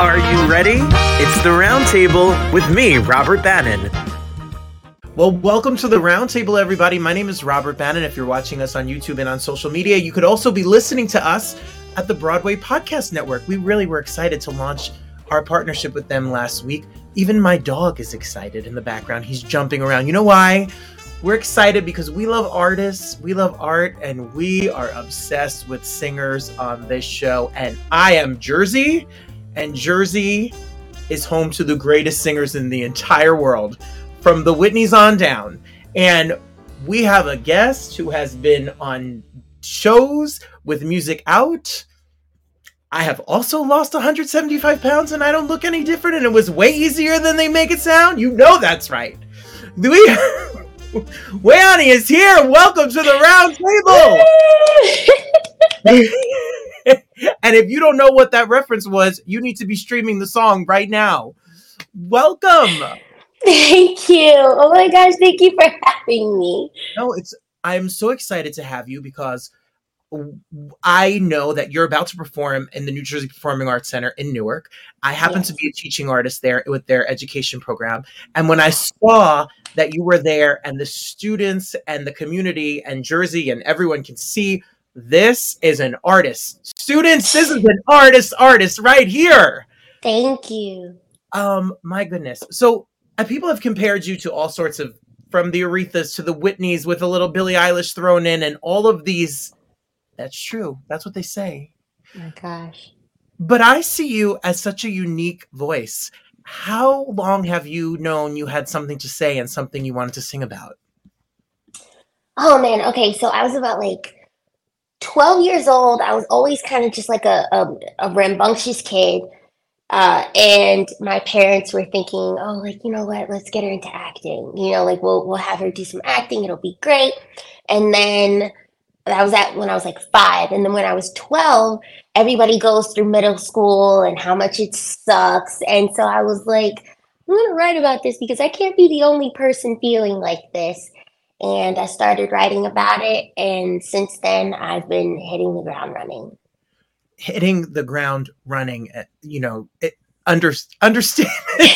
Are you ready? It's the Roundtable with me, Robert Bannon. Well, welcome to the Roundtable, everybody. My name is Robert Bannon. If you're watching us on YouTube and on social media, you could also be listening to us at the Broadway Podcast Network. We really were excited to launch our partnership with them last week. Even my dog is excited in the background. He's jumping around. You know why? We're excited because we love artists, we love art, and we are obsessed with singers on this show. And I am Jersey, and Jersey is home to the greatest singers in the entire world, from the Whitneys on down. And we have a guest who has been on shows with music out I have also lost 175 pounds and I don't look any different, and it was way easier than they make it sound. You know that's right. We Wé Ani is here. Welcome to the round table. and if you don't know what that reference was, you need to be streaming the song right now. Welcome. Thank you. Oh my gosh, thank you for having me. No, it's I'm so excited to have you because I know that you're about to perform in the New Jersey Performing Arts Center in Newark. I happen yes. to be a teaching artist there with their education program. And when I saw that you were there and the students and the community and Jersey and everyone can see this is an artist. Students, this is an artist artist right here. Thank you. Um my goodness. So uh, people have compared you to all sorts of from the Arethas to the Whitneys with a little Billie Eilish thrown in and all of these that's true. That's what they say. Oh my gosh. But I see you as such a unique voice. How long have you known you had something to say and something you wanted to sing about? Oh man, okay. So I was about like 12 years old. I was always kind of just like a, a, a rambunctious kid. Uh, and my parents were thinking, oh, like, you know what, let's get her into acting. You know, like we'll we'll have her do some acting, it'll be great. And then that was at when I was like five. And then when I was 12, everybody goes through middle school and how much it sucks. And so I was like, I'm going to write about this because I can't be the only person feeling like this. And I started writing about it. And since then, I've been hitting the ground running. Hitting the ground running, eh, you know, it, under, understand.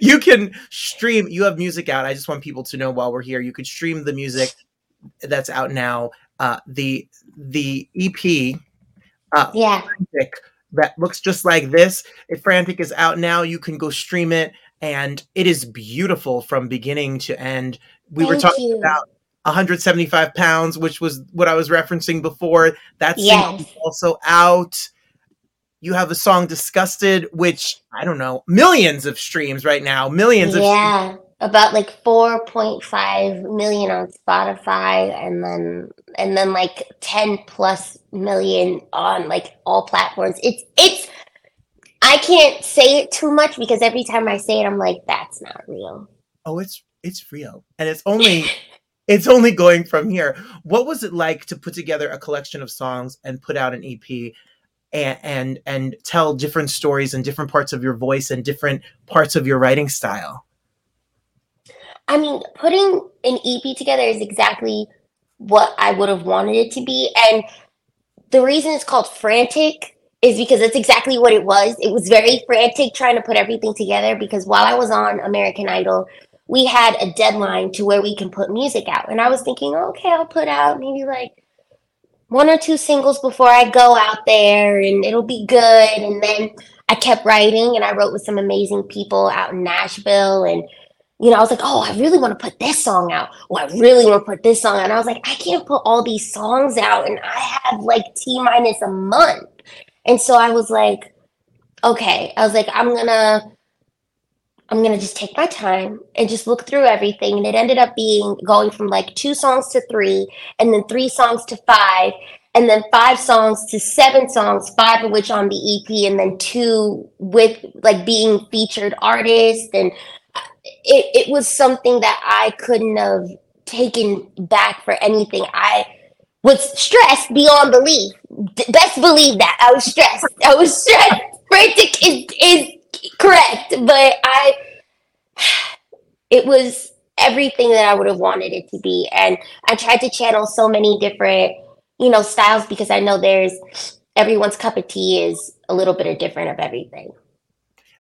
you can stream, you have music out. I just want people to know while we're here, you could stream the music that's out now. Uh, the the EP, uh, yeah, Frantic, that looks just like this. If Frantic is out now, you can go stream it, and it is beautiful from beginning to end. We Thank were talking you. about 175 pounds, which was what I was referencing before. That's yes. also out. You have a song "Disgusted," which I don't know, millions of streams right now, millions yeah. of about like 4.5 million on Spotify and then and then like 10 plus million on like all platforms. It's it's I can't say it too much because every time I say it I'm like that's not real. Oh, it's it's real. And it's only it's only going from here. What was it like to put together a collection of songs and put out an EP and and, and tell different stories and different parts of your voice and different parts of your writing style? I mean, putting an EP together is exactly what I would have wanted it to be. And the reason it's called Frantic is because that's exactly what it was. It was very frantic trying to put everything together because while I was on American Idol, we had a deadline to where we can put music out. And I was thinking, okay, I'll put out maybe like one or two singles before I go out there and it'll be good. And then I kept writing and I wrote with some amazing people out in Nashville. And, you know, I was like, oh, I really want to put this song out. Oh, I really want to put this song out. And I was like, I can't put all these songs out and I have like T minus a month. And so I was like, okay, I was like, I'm gonna I'm gonna just take my time and just look through everything. And it ended up being going from like two songs to three, and then three songs to five, and then five songs to seven songs, five of which on the EP, and then two with like being featured artists. And it, it was something that I couldn't have taken back for anything. I was stressed beyond belief. Best believe that. I was stressed. I was stressed. Frantic is, is correct, but I it was everything that I would have wanted it to be. And I tried to channel so many different, you know, styles because I know there's everyone's cup of tea is a little bit different of everything.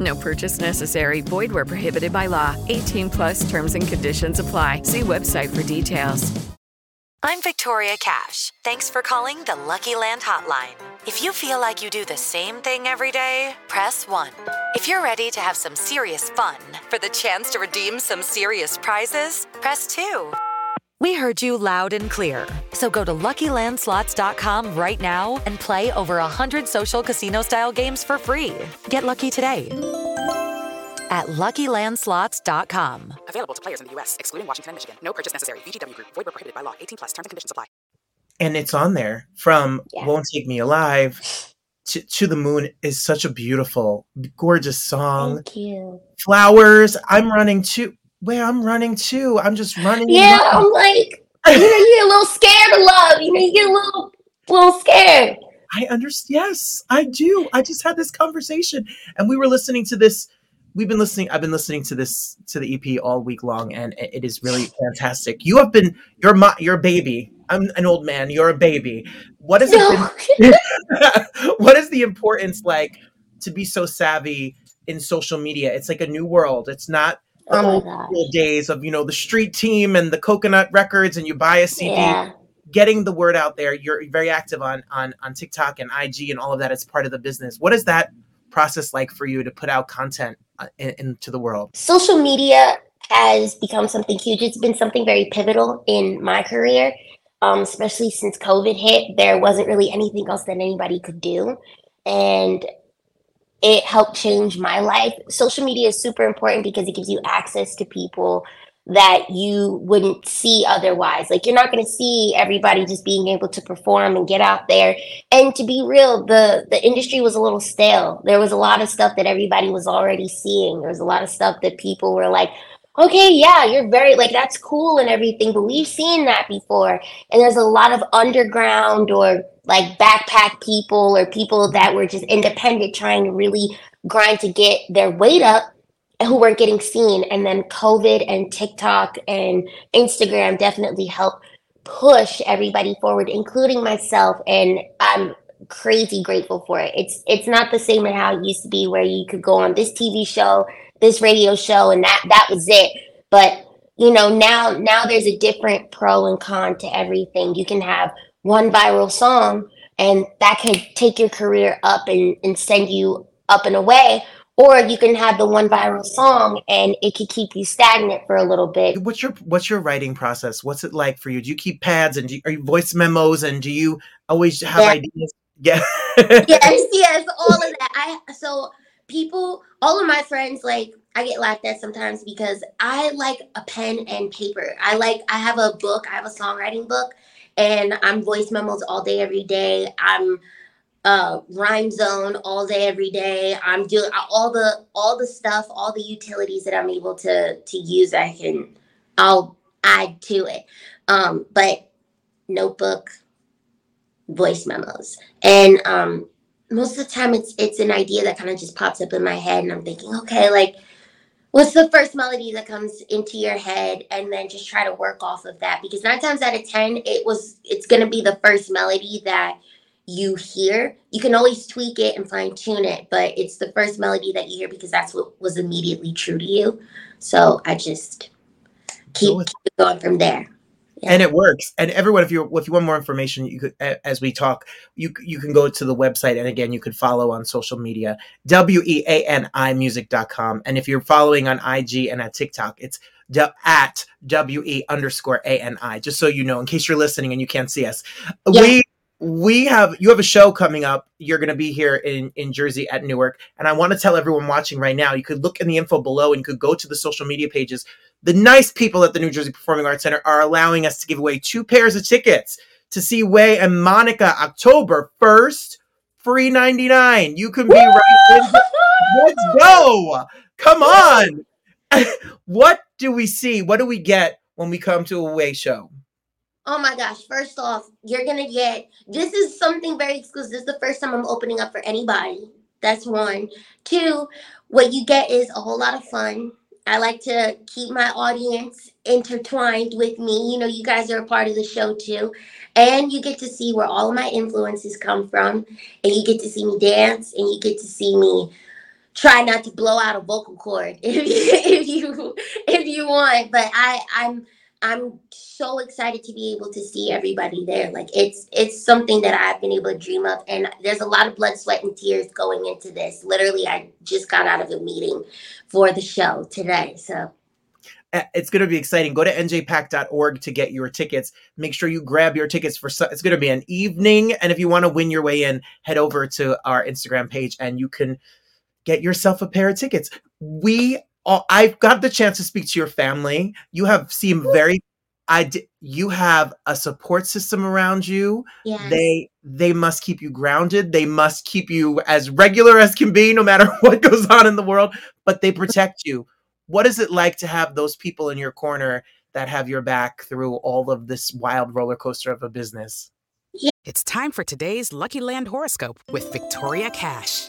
No purchase necessary. Void where prohibited by law. 18 plus terms and conditions apply. See website for details. I'm Victoria Cash. Thanks for calling the Lucky Land Hotline. If you feel like you do the same thing every day, press 1. If you're ready to have some serious fun for the chance to redeem some serious prizes, press 2. We heard you loud and clear. So go to LuckyLandSlots.com right now and play over 100 social casino-style games for free. Get lucky today at LuckyLandSlots.com. Available to players in the U.S., excluding Washington and Michigan. No purchase necessary. VGW Group. Void where prohibited by law. 18 plus. Terms and conditions apply. And it's on there from Yeah. "Won't Take Me Alive" to, to the Moon is such a beautiful, gorgeous song. Thank you. Flowers. I'm running too. Where I'm running too. I'm just running. Yeah, running. I'm like, you know, you get a little scared of love. You know, you get a little, little scared. I understand. Yes, I do. I just had this conversation, and we were listening to this. We've been listening. I've been listening to this to the EP all week long, and it is really fantastic. You have been. You're my. You're baby. I'm an old man. You're a baby. What is No. it? what is the importance like to be so savvy in social media? It's like a new world. It's not Oh days of you know the street team and the coconut records, and you buy a CD Yeah. getting the word out there you're very active on on on tiktok and ig and all of that as part of the business what is that process like for you to put out content uh, in, into the world social media has become something huge. It's been something very pivotal in my career, um, especially since COVID hit. There wasn't really anything else that anybody could do. And it helped change my life. Social media is super important because it gives you access to people that you wouldn't see otherwise. Like you're not going to see everybody just being able to perform and get out there. And to be real, the the industry was a little stale. There was a lot of stuff that everybody was already seeing. There was a lot of stuff that people were like, "Okay, yeah, you're very like that's cool and everything, but we've seen that before." And there's a lot of underground or like backpack people or people that were just independent trying to really grind to get their weight up who weren't getting seen. And then COVID and TikTok and Instagram definitely helped push everybody forward, including myself. And I'm crazy grateful for it. It's it's not the same as how it used to be where you could go on this TV show, this radio show, and that that was it. But you know, now now there's a different pro and con to everything. You can have one viral song and that can take your career up and, and send you up and away. Or you can have the one viral song and it could keep you stagnant for a little bit. What's your what's your writing process? What's it like for you? Do you keep pads and do you, are you voice memos and do you always have Yeah. ideas? Yeah. Yes yes all of that. I so people all of my friends like i get laughed at sometimes because i like a pen and paper. I like i have a book i have a songwriting book and I'm voice memos all day, every day. I'm uh, RhymeZone all day, every day. I'm doing all the all the stuff, all the utilities that I'm able to to use. I can I'll add to it. Um, but notebook, voice memos, and um, most of the time it's it's an idea that kind of just pops up in my head, and I'm thinking, okay, like what's the first melody that comes into your head and then just try to work off of that because nine times out of ten it was it's going to be the first melody that you hear. You can always tweak it and fine tune it but it's the first melody that you hear because that's what was immediately true to you. So i just keep, keep going from there yeah. and it works. And everyone, if you if you want more information, you could as we talk, you you can go to the website, and again, you could follow on social media, w e a n i music.com. And if you're following on IG and at TikTok, it's at w e underscore a n i. Just so you know, in case you're listening and you can't see us, yeah. we we have you have a show coming up you're going to be here in in jersey at newark and i want to tell everyone watching right now you could look in the info below and you could go to the social media pages the nice people at the new jersey performing arts center are allowing us to give away two pairs of tickets to see Wé and monica october 1st free 99 you can be Woo! right in let's go come on what do we see what do we get when we come to a Wé show Oh my gosh. First off, you're going to get this is something very exclusive. This is the first time I'm opening up for anybody. That's one. Two, what you get is a whole lot of fun. I like to keep my audience intertwined with me. You know, you guys are a part of the show too. And you get to see where all of my influences come from. And you get to see me dance and you get to see me try not to blow out a vocal cord if you if you if you want. But I I'm I'm so excited to be able to see everybody there. Like it's it's something that I've been able to dream of, and there's a lot of blood, sweat, and tears going into this. Literally, I just got out of a meeting for the show today, so it's going to be exciting. Go to njpac.org to get your tickets. Make sure you grab your tickets for it's going to be an evening and if you want to win your way in, head over to our Instagram page and you can get yourself a pair of tickets. We I've got the chance to speak to your family. You have seemed very I d- you have a support system around you. Yes. They they must keep you grounded. They must keep you as regular as can be no matter what goes on in the world, but they protect you. What is it like to have those people in your corner that have your back through all of this wild roller coaster of a business? It's time for today's Lucky Land horoscope with Victoria Cash.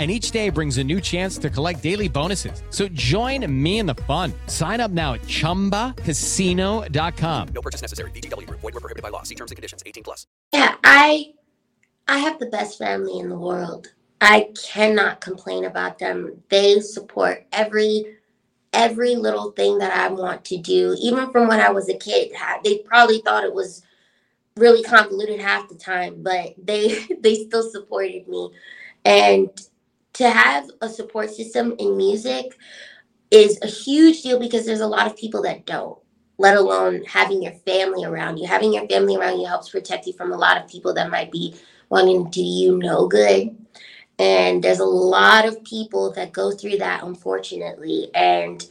and each day brings a new chance to collect daily bonuses. So join me in the fun. Sign up now at ChumbaCasino.com. No purchase necessary. VGW. Void were prohibited by law. See terms and conditions. 18 plus. Yeah, I, I have the best family in the world. I cannot complain about them. They support every every little thing that I want to do. Even from when I was a kid, they probably thought it was really convoluted half the time, but they they still supported me. And to have a support system in music is a huge deal because there's a lot of people that don't let alone having your family around you. Having your family around you helps protect you from a lot of people that might be wanting to do you no good. And there's a lot of people that go through that unfortunately. And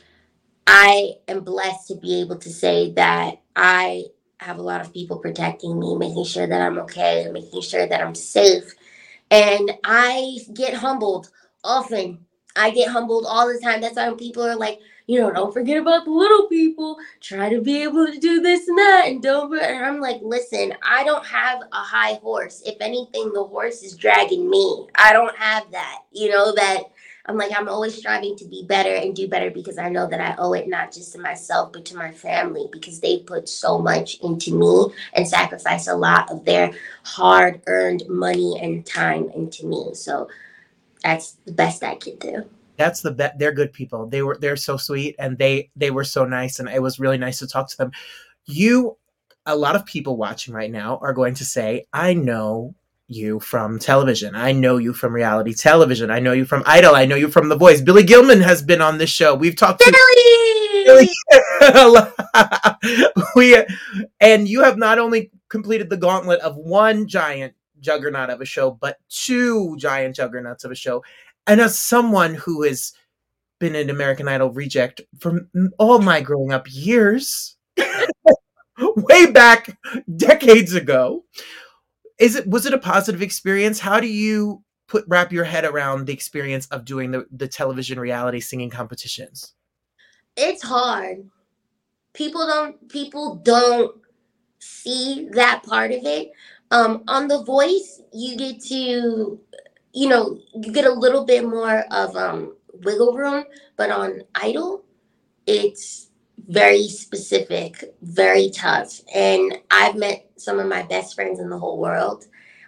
i am blessed to be able to say that i have a lot of people protecting me making sure that i'm okay making sure that i'm safe and I get humbled often. I get humbled all the time. That's why people are like, you know, don't forget about the little people. Try to be able to do this and that. And don't. And I'm like, listen, I don't have a high horse. If anything, the horse is dragging me. I don't have that. You know, that I'm like, I'm always striving to be better and do better because I know that I owe it not just to myself, but to my family because they put so much into me and sacrifice a lot of their hard earned money and time into me. So that's the best I could do. That's the best. They're good people. They were, they're so sweet and they, they were so nice. And it was really nice to talk to them. You, a lot of people watching right now are going to say, I know you from television. I know you from reality television. I know you from Idol. I know you from The Voice. Billy Gilman has been on this show. We've talked Billy! to Billy. we and you have not only completed the gauntlet of one giant juggernaut of a show, but two giant juggernauts of a show. And as someone who has been an American Idol reject for all my growing up years, way back decades ago, is it was it a positive experience? How do you put wrap your head around the experience of doing the, the television reality singing competitions? It's hard. People don't people don't see that part of it. Um on the voice you get to you know you get a little bit more of um wiggle room but on idol it's very specific, very tough. And I've met some of my best friends in the whole world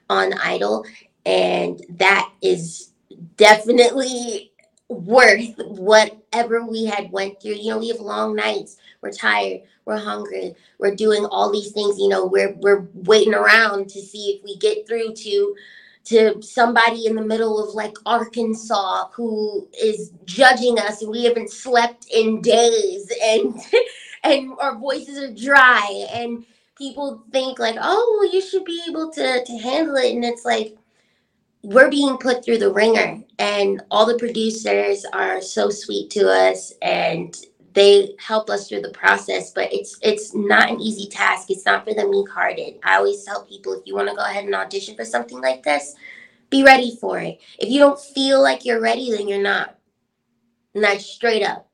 on Idol, and that is definitely worth whatever we had went through. You know, we have long nights. We're tired. We're hungry. We're doing all these things. You know, we're we're waiting around to see if we get through to to somebody in the middle of like Arkansas who is judging us and we haven't slept in days and and our voices are dry and people think like oh well you should be able to to handle it and it's like we're being put through the ringer and all the producers are so sweet to us and they help us through the process but it's it's not an easy task. It's not for the meek hearted i always tell people if you want to go ahead and audition for something like this be ready for it. If you don't feel like you're ready then you're not. And that's straight up.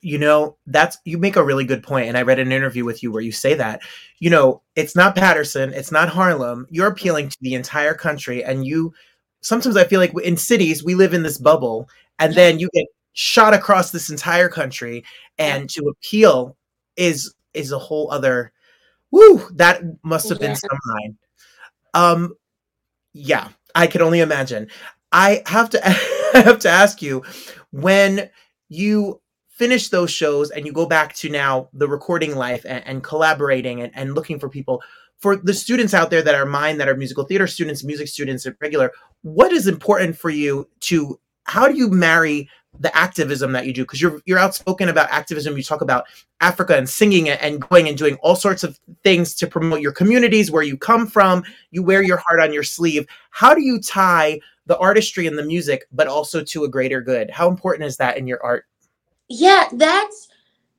You know that's you make a really good point and i read an interview with you where you say that. You know it's not paterson it's not harlem. You're appealing to the entire country and you sometimes i feel like in cities we live in this bubble and then you get shot across this entire country and to appeal is is a whole other woo that must have been some line um yeah i can only imagine. I have to i have to ask you when you finish those shows and you go back to now the recording life and, and collaborating and, and looking for people for the students out there that are mine that are musical theater students music students and regular what is important for you to how do you marry the activism that you do because you're you're outspoken about activism. You talk about africa and singing it and going and doing all sorts of things to promote your communities where you come from. You wear your heart on your sleeve. How do you tie the artistry and the music but also to a greater good? How important is that in your art? Yeah that's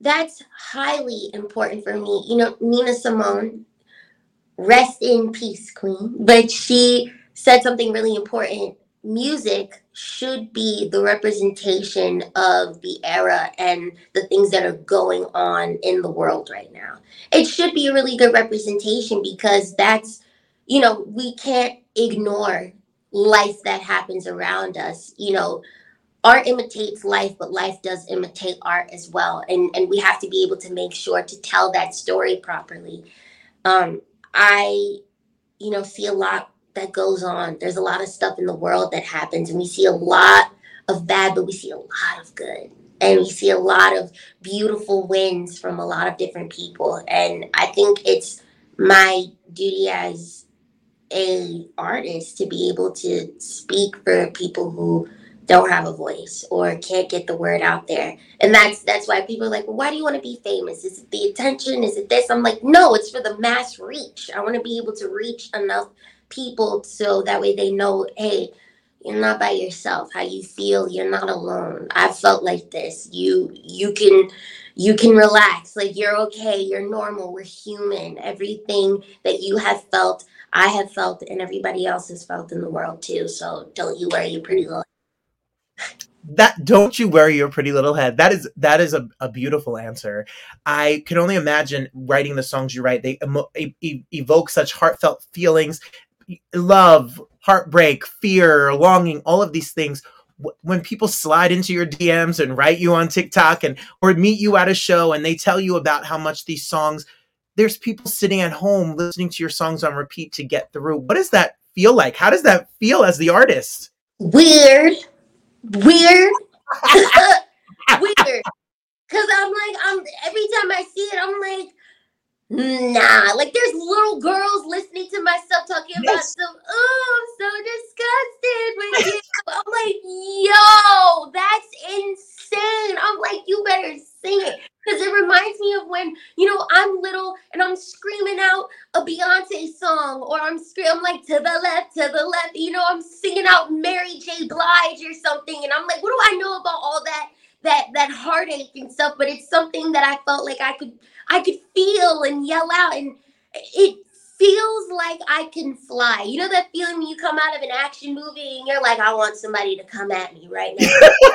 that's highly important for me. You know nina simone rest in peace queen. But she said something really important music should be the representation of the era and the things that are going on in the world right now. It should be a really good representation because that's, you know, we can't ignore life that happens around us. You know, art imitates life, but life does imitate art as well. And and we have to be able to make sure to tell that story properly. Um, I, you know, see a lot that goes on. There's a lot of stuff in the world that happens, and we see a lot of bad, but we see a lot of good. And we see a lot of beautiful wins from a lot of different people. And I think it's my duty as a artist to be able to speak for people who don't have a voice or can't get the word out there. And that's that's why people are like, well, why do you want to be famous? Is it the attention? Is it this? I'm like, no, it's for the mass reach. I want to be able to reach enough people so that way they know, hey, you're not by yourself. How you feel, you're not alone. I felt like this. You you can you can relax. Like you're okay, you're normal, we're human. Everything that you have felt, I have felt, and everybody else has felt in the world too. So don't you worry your pretty little that don't you worry your pretty little head that is that is a, a beautiful answer i can only imagine writing the songs you write they emo- evoke such heartfelt feelings love, heartbreak, fear, longing, all of these things. when people slide into your DMs and write you on TikTok and or meet you at a show and they tell you about how much these songs there's people sitting at home listening to your songs on repeat to get through. What does that feel like? How does that feel as the artist? Weird. Weird. Weird. Cause I'm like, I'm every time I see it, I'm like, Nah, like there's little girls listening to my stuff talking about some. Oh, I'm so disgusted with you. I'm like, yo, that's insane. I'm like, you better sing it because it reminds me of when you know I'm little and I'm screaming out a Beyonce song, or I'm screaming I'm like to the left, to the left. You know, I'm singing out Mary J. Blige or something, and I'm like, what do I know about all that? that that heartache and stuff but it's something that i felt like i could i could feel and yell out and it feels like i can fly. You know that feeling when you come out of an action movie and you're like i want somebody to come at me right now.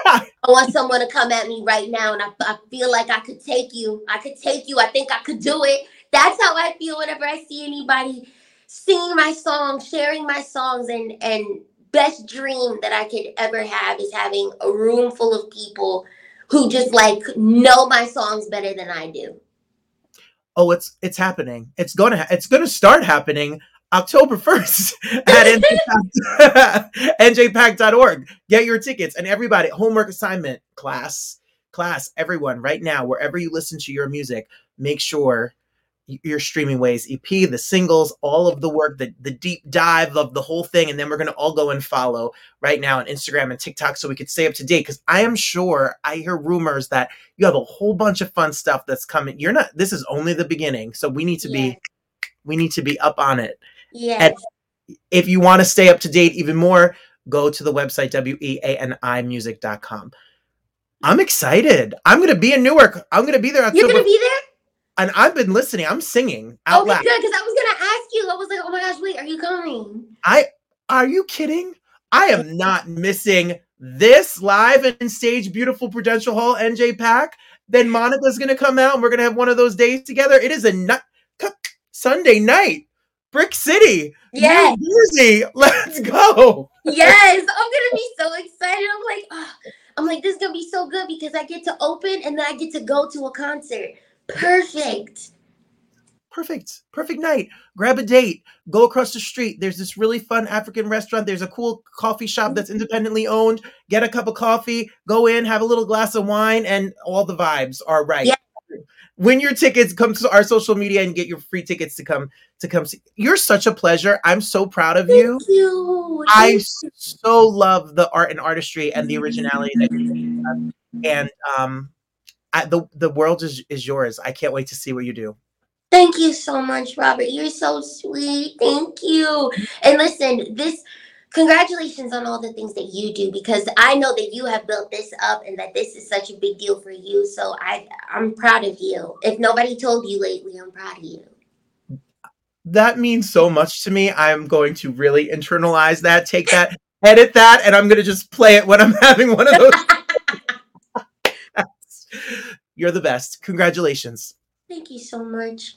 I want someone to come at me right now and I, I feel like i could take you. I could take you. I think i could do it. That's how i feel whenever i see anybody singing my songs sharing my songs and and best dream that I could ever have is having a room full of people who just like know my songs better than I do. Oh, it's it's happening. It's gonna ha- it's gonna start happening October 1st at njpac.org. Get your tickets and everybody, homework assignment, class, class, everyone, right now, wherever you listen to your music, make sure your streaming Wé's ep the singles all of the work the, the deep dive of the whole thing and then we're going to all go and follow right now on instagram and tiktok so we could stay up to date because i am sure i hear rumors that you have a whole bunch of fun stuff that's coming. You're not this is only the beginning so we need to be we need to be up on it. Yeah. If you want to stay up to date even more go to the website w-e-a-n-i music.com i'm excited. I'm going to be in newark. I'm going to be there October. you're going to be there and I've been listening. I'm singing out oh okay, loud. good, because I was gonna ask you. I was like, oh my gosh, wait, are you coming? I are you kidding? I am not missing this live and stage beautiful Prudential Hall NJPAC. Then Monica's gonna come out and we're gonna have one of those days together. It is a night Sunday night. Brick City, yes. New Jersey. Let's go. Yes, I'm gonna be so excited. I'm like, oh, I'm like, this is gonna be so good because I get to open and then I get to go to a concert. Perfect. Perfect. Perfect night. Grab a date. Go across the street. There's this really fun African restaurant. There's a cool coffee shop that's independently owned. Get a cup of coffee, go in, have a little glass of wine, and all the vibes are right. Yeah. Win your tickets. Come to our social media and get your free tickets to come to come see. You're such a pleasure. I'm so proud of you. Thank you. I Thank so love the art and artistry and the originality that you have. And um, I, the the world is is yours. I can't wait to see what you do. Thank you so much, Robert. You're so sweet. Thank you. And listen, this congratulations on all the things that you do because I know that you have built this up and that this is such a big deal for you. So I I'm proud of you. If nobody told you lately, I'm proud of you. That means so much to me. I'm going to really internalize that, take that, edit that, and I'm going to just play it when I'm having one of those You're the best. Congratulations. Thank you so much.